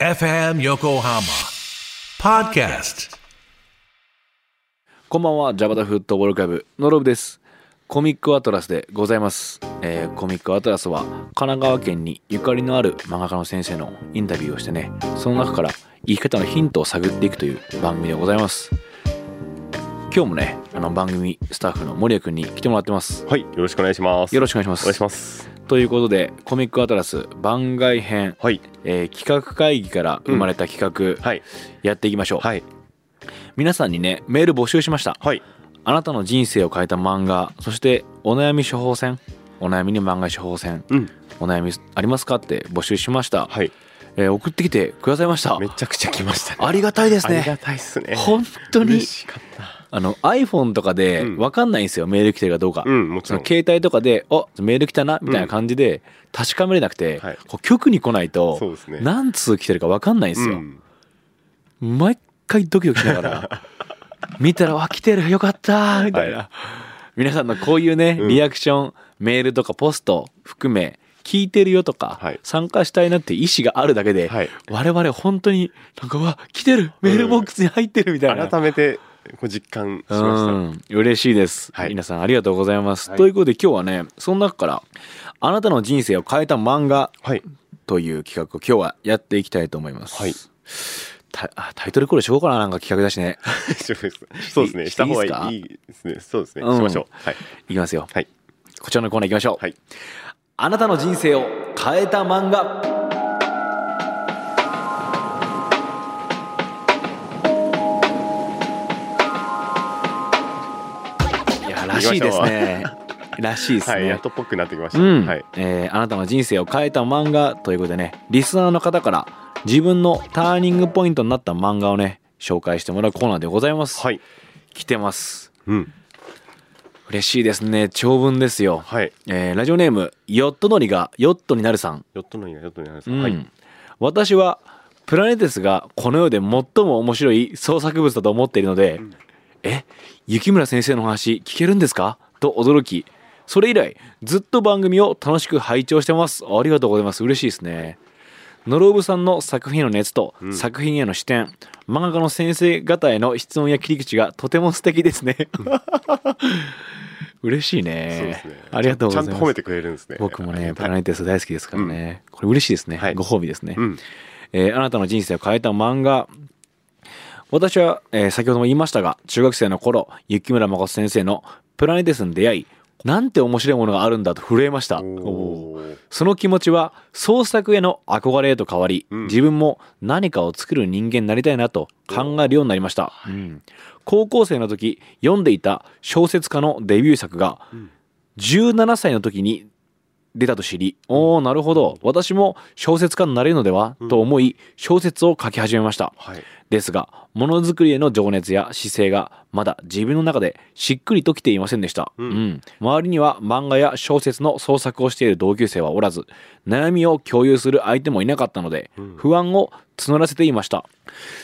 FM Yokohama Podcast. こんばんは、ジャパタフットボールクラブのロブです。コミックアトラスでございます。えーコミックアトラスは神奈川県にゆかりのある漫画家の先生のインタビューをしてね、その中から生き方のヒントを探っていくという番組でございます。今日もね、あの番組スタッフの森谷くんに来てもらってます。はい、よろしくお願いします。よろしくお願いします。お願いします。ということで、コミックアトラス番外編、はい、えー企画会議から生まれた企画、はい、やっていきましょう。はい、皆さんにね、メール募集しました。はい、あなたの人生を変えた漫画そしてお悩み処方箋お悩みに漫画処方箋うん、お悩みありますかって募集しました、はい、えー送ってきてくださいました。めちゃくちゃ来ましたね。ありがたいですありがねたいっすね。本当に。嬉しかった。あの iPhone とかでうん。分かんないんですよ、メール来てるかどうか。その携帯とかで「あメール来たな」みたいな感じで確かめれなくて、はい。こう局に来ないと。何通来てるか分かんないんですよ、うん。毎回ドキドキしながら 見たら「わ来てるよかった」みたいな、は皆さんのこういうねうん。リアクション、メールとかポスト含め聞いてるよとか、はい。参加したいなって意思があるだけで、はい。我々本当になんか「わ来てるメールボックスに入ってる」みたいな。改めてこう実感しました。うん。嬉しいです、はい。皆さんありがとうございます、はい。ということで今日はねその中から「あなたの人生を変えた漫画はい、」という企画を今日はやっていきたいと思います、はい。たあタイトルコールしようかななんか企画だし ね。そうですね。した方いいっすか？がいいですね。そうですね。うん。しましょう。はい、いきますよ。はい、こちらのコーナー行きましょう、はい。あなたの人生を変えた漫画らしいですね。らしいですね、はい、やっとっぽくなってきました。うん。はい、えーあなたの人生を変えた漫画ということでねリスナーの方から自分のターニングポイントになった漫画をね紹介してもらうコーナーでございます、はい、来てます。うん、嬉しいですね。長文ですよ、はい。えーラジオネームヨットのりがヨットになるさん。ヨットのいいな、ヨットのいいな。うん。はい、私はプラネテスがこの世で最も面白い創作物だと思っているので、んえ雪村先生の話聞けるんですか？と驚きそれ以来ずっと番組を楽しく拝聴してます。ありがとうございます。嬉しいですね。ノロブさんの作品への熱とうん。作品への視点、漫画家の先生方への質問や切り口がとても素敵ですね。嬉しいね。ね。ありがとうございます。ちゃんと褒めてくれるんですね。僕もね、はい。プラネテス大好きですからね、これ嬉しいですね、はい。ご褒美ですね、うん、えーあなたの人生を変えた漫画私は、えー先ほども言いましたが中学生の頃雪村誠先生の「プラネテス」に出会いなんて面白いものがあるんだと震えました。その気持ちは創作への憧れへと変わり、うん。自分も何かを作る人間になりたいなと考えるようになりました、うん。高校生の時読んでいた小説家のデビュー作がん。17歳の時に出たと知り、おおなるほど。私も小説家になれるのでは、うん。と思い小説を書き始めました。はい、ですがものづくりへの情熱や姿勢がまだ自分の中でしっくりときていませんでした、うん。周りには漫画や小説の創作をしている同級生はおらず悩みを共有する相手もいなかったので、うん。不安を募らせていました。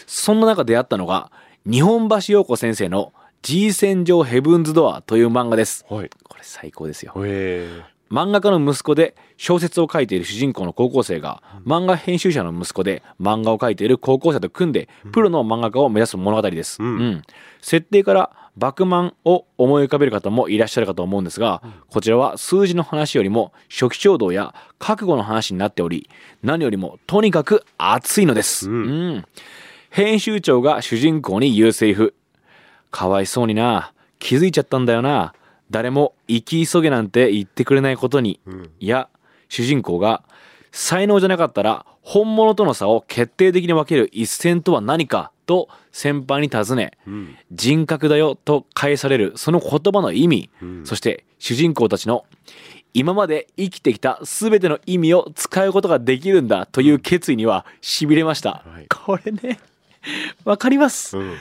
そんな中出会ったのが日本橋陽子先生の G 戦場ヘブンズドアという漫画です。はい、これ最高ですよ。え漫画家の息子で小説を書いている主人公の高校生が漫画編集者の息子で漫画を描いている高校生と組んでプロの漫画家を目指す物語です、うん。設定からバクマンを思い浮かべる方もいらっしゃるかと思うんですが、こちらは数字の話よりも初期衝動や覚悟の話になっており何よりもとにかく熱いのです、うん。うん。編集長が主人公に言うセリフ。かわいそうにな。気づいちゃったんだよな誰も生き急げなんて言ってくれないことに、うん。いや主人公が才能じゃなかったら本物との差を決定的に分ける一線とは何かと先輩に尋ねうん、人格だよと返されるその言葉の意味、うん。そして主人公たちの今まで生きてきた全ての意味を使うことができるんだという決意にはしびれました、はい。これねわかります。うん、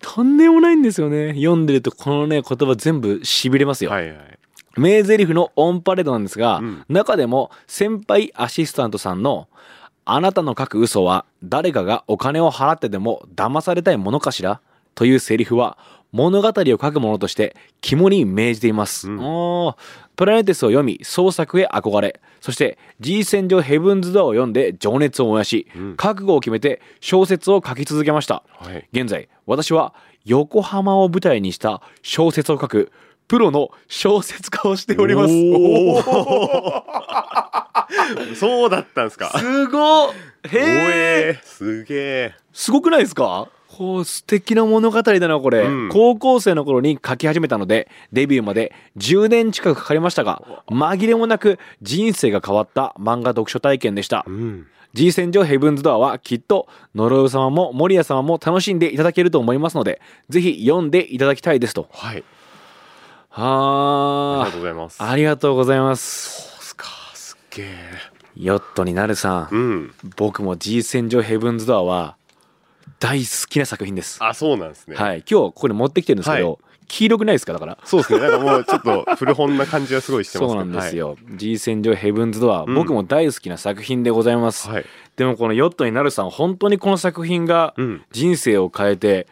とんでもないんですよね。読んでるとこのね言葉全部しびれますよ、はいはい、名台詞のオンパレードなんですが、うん。中でも先輩アシスタントさんの「あなたの書く嘘は誰かがお金を払ってでも騙されたいものかしら?」というセリフは物語を書くものとして肝に銘じています。うん。プラネテスを読み創作へ憧れ。そして G 戦場ヘブンズ・ドアを読んで情熱を燃やし、うん。覚悟を決めて小説を書き続けました。はい。現在私は横浜を舞台にした小説を書くプロの小説家をしております。お そうだったんですか。すごへええすげえすごくないですか？こう素敵な物語だなこれ、うん。高校生の頃に書き始めたのでデビューまで10年近くかかりましたが紛れもなく人生が変わった漫画読書体験でした。うん。G 戦場ヘブンズドアはきっとノロウ様も守谷様も楽しんでいただけると思いますのでぜひ読んでいただきたいですと。はい。ありがとはうございます。あありがとうございます。そうっすかすっげえ。ヨットになるさん。うん。僕も G 戦場ヘブンズドアは大好きな作品です。あそうなんですね。はい。今日ここに持ってきてるんですけど、は黄色くないですかだから。そうですね。なんかもうちょっと古本な感じがすごいしてます そうなんですよ、G 戦場ヘブンズドア、うん。僕も大好きな作品でございます、はい、はいでもこのヨットになるさん本当にこの作品がうん。人生を変えて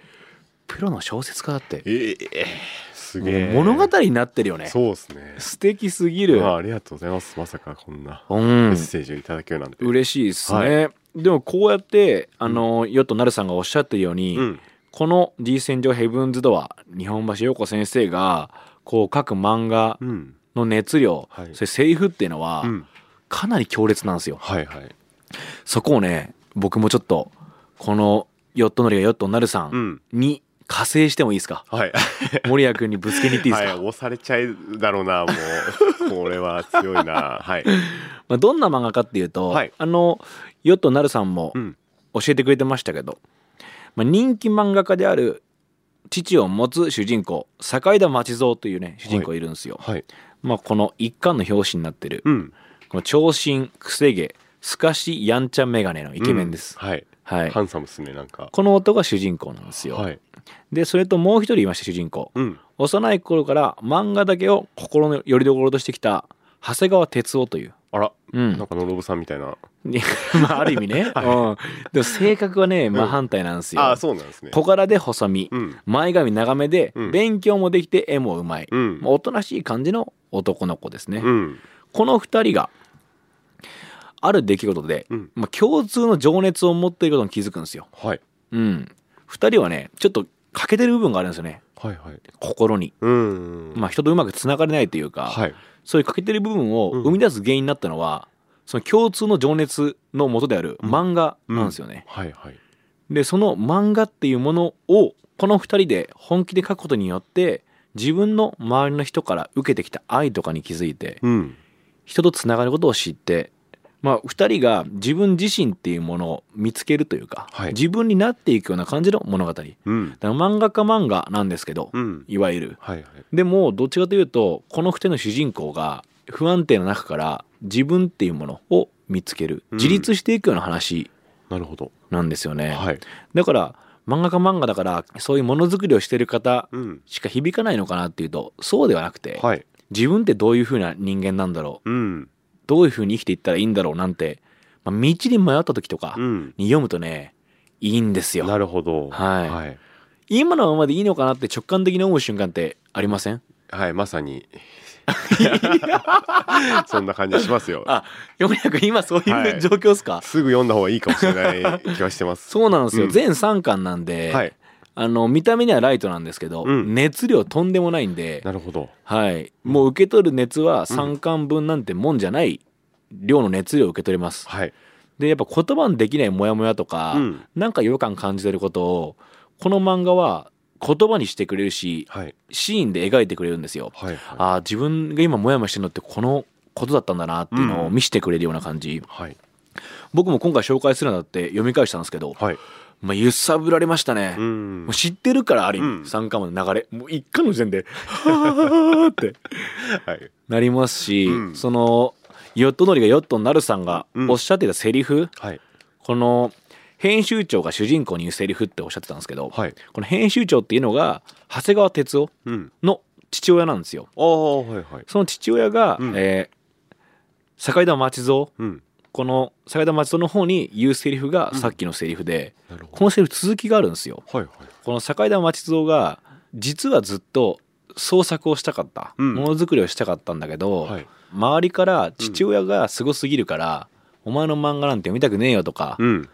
プロの小説家だって。ええすげえ。もう物語になってるよね。そうですね。素敵すぎる、まあありがとうございます。まさかこんなうメんッセージをいただけるなんて、嬉しいですね、でもこうやってあの、ヨットなるさんがおっしゃってるように、うん。この G 戦場ヘブンズドア日本橋陽子先生がこう書く漫画うん。の熱量、はい。それセリフっていうのはうん。かなり強烈なんですよ、はいはい。そこをね僕もちょっとこのヨットノリがヨットになるさうんん。に加勢してもいいですか？はい。森谷君にぶつけに行っていいですか、はい押されちゃうだろうなもう。これは強いな。はい。まあ、どんな漫画かっていうと、はい。あのヨットなるさんもうん。教えてくれてましたけど、まあ、人気漫画家である父を持つ主人公坂井田町蔵というね主人公いるんですよ、はい。まあ、この一巻の表紙になってるうん。この長身くせ毛すかしやんちゃメガネのイケメンです、うん。はい。はい。ハンサムっすねなんか。この男が主人公なんですよ、はいでそれともう一人いました主人公。うん。幼い頃から漫画だけを心の拠り所としてきた長谷川哲夫という、あら。うん。なんかのろぶさんみたいな。にまあある意味ね、うん、でも性格はね真反対なんですよ、ああそうなんですね。小柄で細身、うん。前髪長めで、うん。勉強もできて絵もうまい、うん。まあおとなしい感じの男の子ですね、うん。この2人がある出来事で、うん。まあ、共通の情熱を持っていることに気づくんですよ、はい。うん、2人はねちょっと欠けてる部分があるんですよね。はいはい。心に、うん。まあ、人とうまくつながれないというか、はい。そういう欠けてる部分をうん。生み出す原因になったのは、その共通の情熱の元である漫画なんですよね、はいはい。でその漫画っていうものをこの2人で本気で書くことによって自分の周りの人から受けてきた愛とかに気づいてうん。人とつながることを知ってまあ2人が自分自身っていうものを見つけるというか、はい。自分になっていくような感じの物語。だかうんら漫画家漫画なんですけど、うん。いわゆる。はいはい。でもどっちかというとこの2人の主人公が不安定な中から自分っていうものを見つける。うん。自立していくような話。なるほど。なんですよね、はい。だから漫画家漫画だからそういうものづくりをしてる方うん。しか響かないのかなっていうとそうではなくて、はい。自分ってどういう風な人間なんだろう。うんどういう風に生きていったらいいんだろうなんて、まあ、道に迷った時とかうん。に読むとねいいんですよ。なるほど。はい。はい。今のままでいいのかなって直感的に思う瞬間ってありません？はいまさに。そんな感じしますよ。あようやく今そうはい。いう状況ですか、すぐ読んだ方がいいかもしれない気がしてます。そうなんですよ、うん。全3巻なんで、はい。あの見た目にはライトなんですけど、うん。熱量とんでもないんでなるほど。はい、もう受け取る熱は3巻分なんてもんじゃない量の熱量を受け取れます。はい。でやっぱ言葉にできないモヤモヤとか、うん。なんか違和感感じてることをこの漫画は言葉にしてくれるしはい。シーンで描いてくれるんですよ。はいはい。ああ自分が今モヤモヤしてるのってこのことだったんだなっていうのを見せてくれるような感じ、はい。僕も今回紹介するのだって読み返したんですけど、はい。まあ、揺さぶられましたね。うん。もう知ってるからある意味、うん。3巻までの流れ。もう1巻の時点で「はあ」ってはい。なりますし、うん。そのヨットノリがヨットになるさんがうん。おっしゃってたセリフ、はい。この編集長が主人公に言うセリフっておっしゃってたんですけど、はい。この編集長っていうのが長谷川哲夫うん。の父親なんですよ。ああはいはい。その父親が、うん。えー坂井田町蔵うん。この坂井田町蔵の方に言うセリフがさっきのセリフで、このセリフ続きがあるんですよ。どはいはい。この坂井田町蔵が実はずっと創作をしたかった、うん。ものづくりをしたかったんだけど、はい。周りから父親がすごすぎるから、お前の漫画なんて読みたくねえよとか、うん。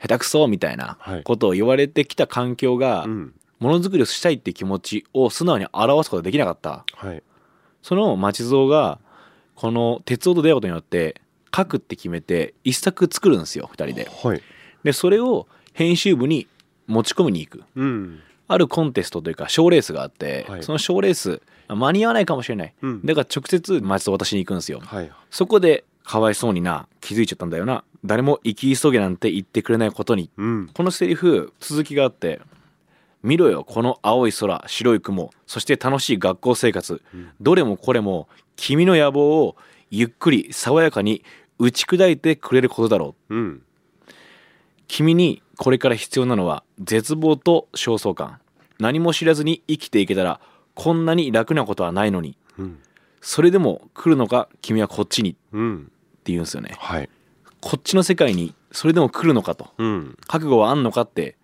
下手くそみたいなはい。ことを言われてきた環境が、うん。ものづくりをしたいって気持ちを素直に表すことができなかった。はい。その町蔵がこの鉄夫と出会うことによって書くって決めて一作作るんですよ2人で。はい。でそれを編集部に持ち込みに行く。うんあるコンテストというか賞レースがあって、はい。その賞レース間に合わないかもしれない、うん。だから直接町蔵渡しに行くんですよ。はい。そこでかわいそうにな気づいちゃったんだよな。誰も生き急げなんて言ってくれないことに。うん。このセリフ続きがあって「見ろよこの青い空白い雲。そして楽しい学校生活、どれもこれも君の野望をゆっくり爽やかに打ち砕いてくれることだろう。うん。君にこれから必要なのは絶望と焦燥感。何も知らずに生きていけたらこんなに楽なことはないのに。うん。それでも来るのか君はこっちに」ってうん言うんですよね。はい。こっちの世界にそれでも来るのかと。うん。覚悟はあんのかって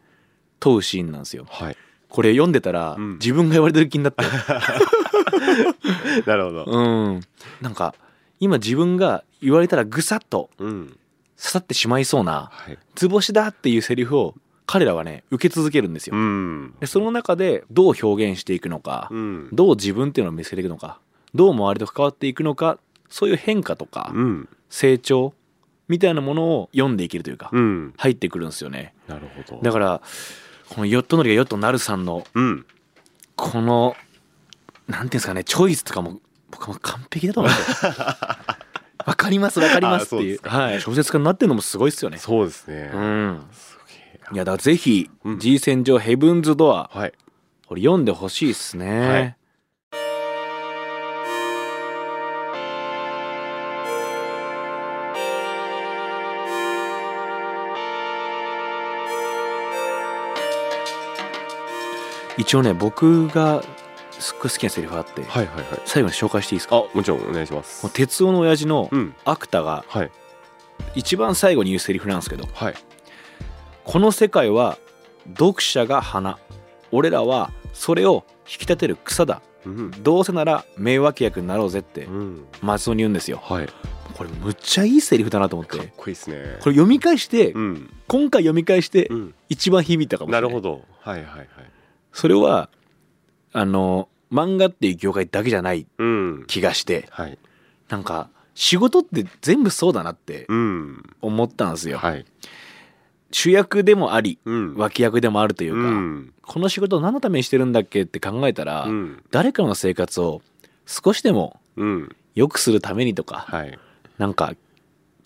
問うシーンなんですよ。はい。これ読んでたら、うん。自分が言われてる気になって。なるほど。うん。なんか今自分が言われたらぐさっとうん刺さってしまいそうなはい。図星だっていうセリフを彼らはね受け続けるんですよ、うん。でその中でどう表現していくのか、うん。どう自分っていうのを見せていくのかどう周りと関わっていくのかそういう変化とかうん。成長みたいなものを読んでいけるというか、うん。入ってくるんですよね。なるほど。だからこのヨットノリがヨットなるさんのうん。このなんていうんですかねチョイスとかも僕も完璧だと思うんですよ わかりますわかりますっていう。はい。小説家になってるのもすごいですよね。そうですね。うん。すいやだぜひうん。G 戦場ヘブンズドアはい。これ読んでほしいですね、はい。一応ね僕がすっごい好きなセリフがあって、はいはいはい。最後に紹介していいですか？あもちろんお願いします。この鉄夫の親父のうん。アクタがはい。一番最後に言うセリフなんですけどはい。この世界は読者が花。俺らはそれを引き立てる草だ。うん。どうせなら名脇役になろうぜってうん。松尾に言うんですよ。はい。これむっちゃいいセリフだなと思って。かっこいいですね。これ読み返して、うん。今回読み返してうん。一番響いたかもしれない。なるほど。はいはいはい。それはあの漫画っていう業界だけじゃないうん。気がしてはい。なんか仕事って全部そうだなってうん。思ったんですよ、はい。主役でもありうん。脇役でもあるというか、うん。この仕事を何のためにしてるんだっけって考えたら、うん。誰かの生活を少しでもうん。良くするためにとか、はい。なんか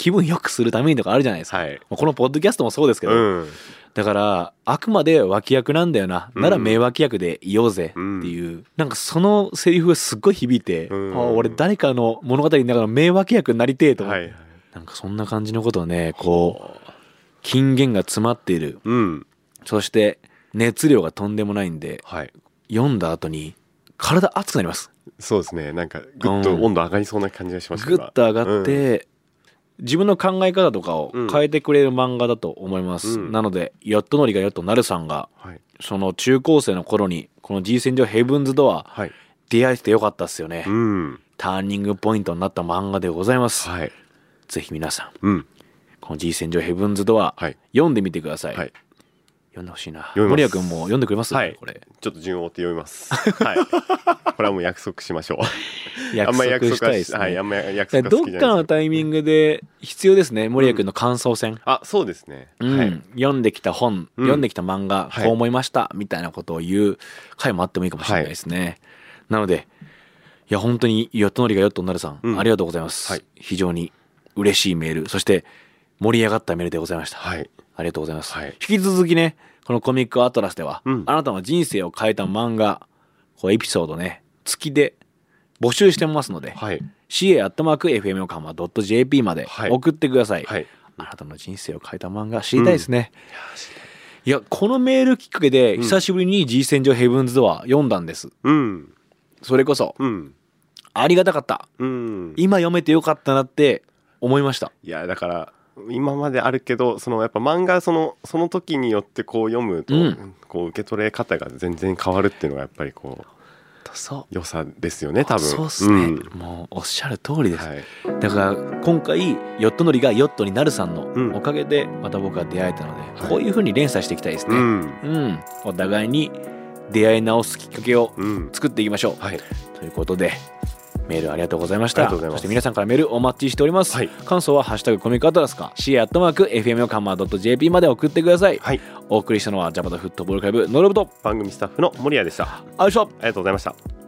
気分良くするためにとかあるじゃないですか、はい。まあこのポッドキャストもそうですけど、うん。だからあくまで脇役なんだよな、うんなら名脇役でいようぜっていう、なんかそのセリフがすっごい響いて、うん。あ俺誰かの物語の中の名脇役になりてえと思って、はいはい。なんかそんな感じのことをねこう金言が詰まっている。うん。そして熱量がとんでもないんではい。読んだ後に体熱くなります。そうですね。なんかぐっと温度上がりそうな感じがしましたぐっと上がって、自分の考え方とかをうん。変えてくれる漫画だと思います、うん。なのでヨットノリがヨットなるさんが今はい。その中高生の頃にこの G 戦場ヘブンズドアはい。出会えてよかったっすよね、うん。ターニングポイントになった漫画でございます、はい。ぜひ皆さんうん。この G 戦場ヘブンズドア、はい。読んでみてください読んでほしいな。森谷君も読んでくれます、はい。これ。ちょっと順を追って読みます。はい。これはもう約束しましょう。あ約んまり約束したいですね、はいあんまり約で束はどっかの好きじゃないです。タイミングで必要ですね森谷君の感想戦、あそうですね。うん。はい。読んできた本、うん。読んできた漫画、はい。こう思いましたみたいなことを言う回もあってもいいかもしれないですね、なのでいや本当にヨットノリがヨットになるさん、うん。ありがとうございます、はい。非常に嬉しいメールそして盛り上がったメールでございました、はいありがとうございます、はい。引き続きねこのコミックアトラスでは、うん。あなたの人生を変えた漫画こうエピソードね月で募集してますので、はい。ca.fm 横浜 .jp まではい。送ってください、はい。あなたの人生を変えた漫画知りたいですね、いやこのメールきっかけでうん。久しぶりに G 戦場ヘブンズドア読んだんです。うん。それこそうん。ありがたかった。うん。今読めてよかったなって思いました。いやだから今まであるけどそのやっぱ漫画そのその時によってこう読むと、うん。こう受け取れ方が全然変わるっていうのがやっぱりこうとそう。良さですよね多分。そうっすね、ん。もうおっしゃる通りです、はい。だから今回ヨット乗りがヨットになるさんうん。のおかげでまた僕は出会えたので、はい。こういう風に連鎖していきたいですね、うん。うん、お互いに出会い直すきっかけをうん。作っていきましょう、はい。ということでメールありがとうございました。そして皆さんからメールお待ちしております、はい。感想は「ハッシュタグコミックアトラス」か C アットマーク FM 横浜 .jp まで送ってください、はい。お送りしたのはジャパタフットボールクラブノロブと。番組スタッフの森谷でした。ありがとうございました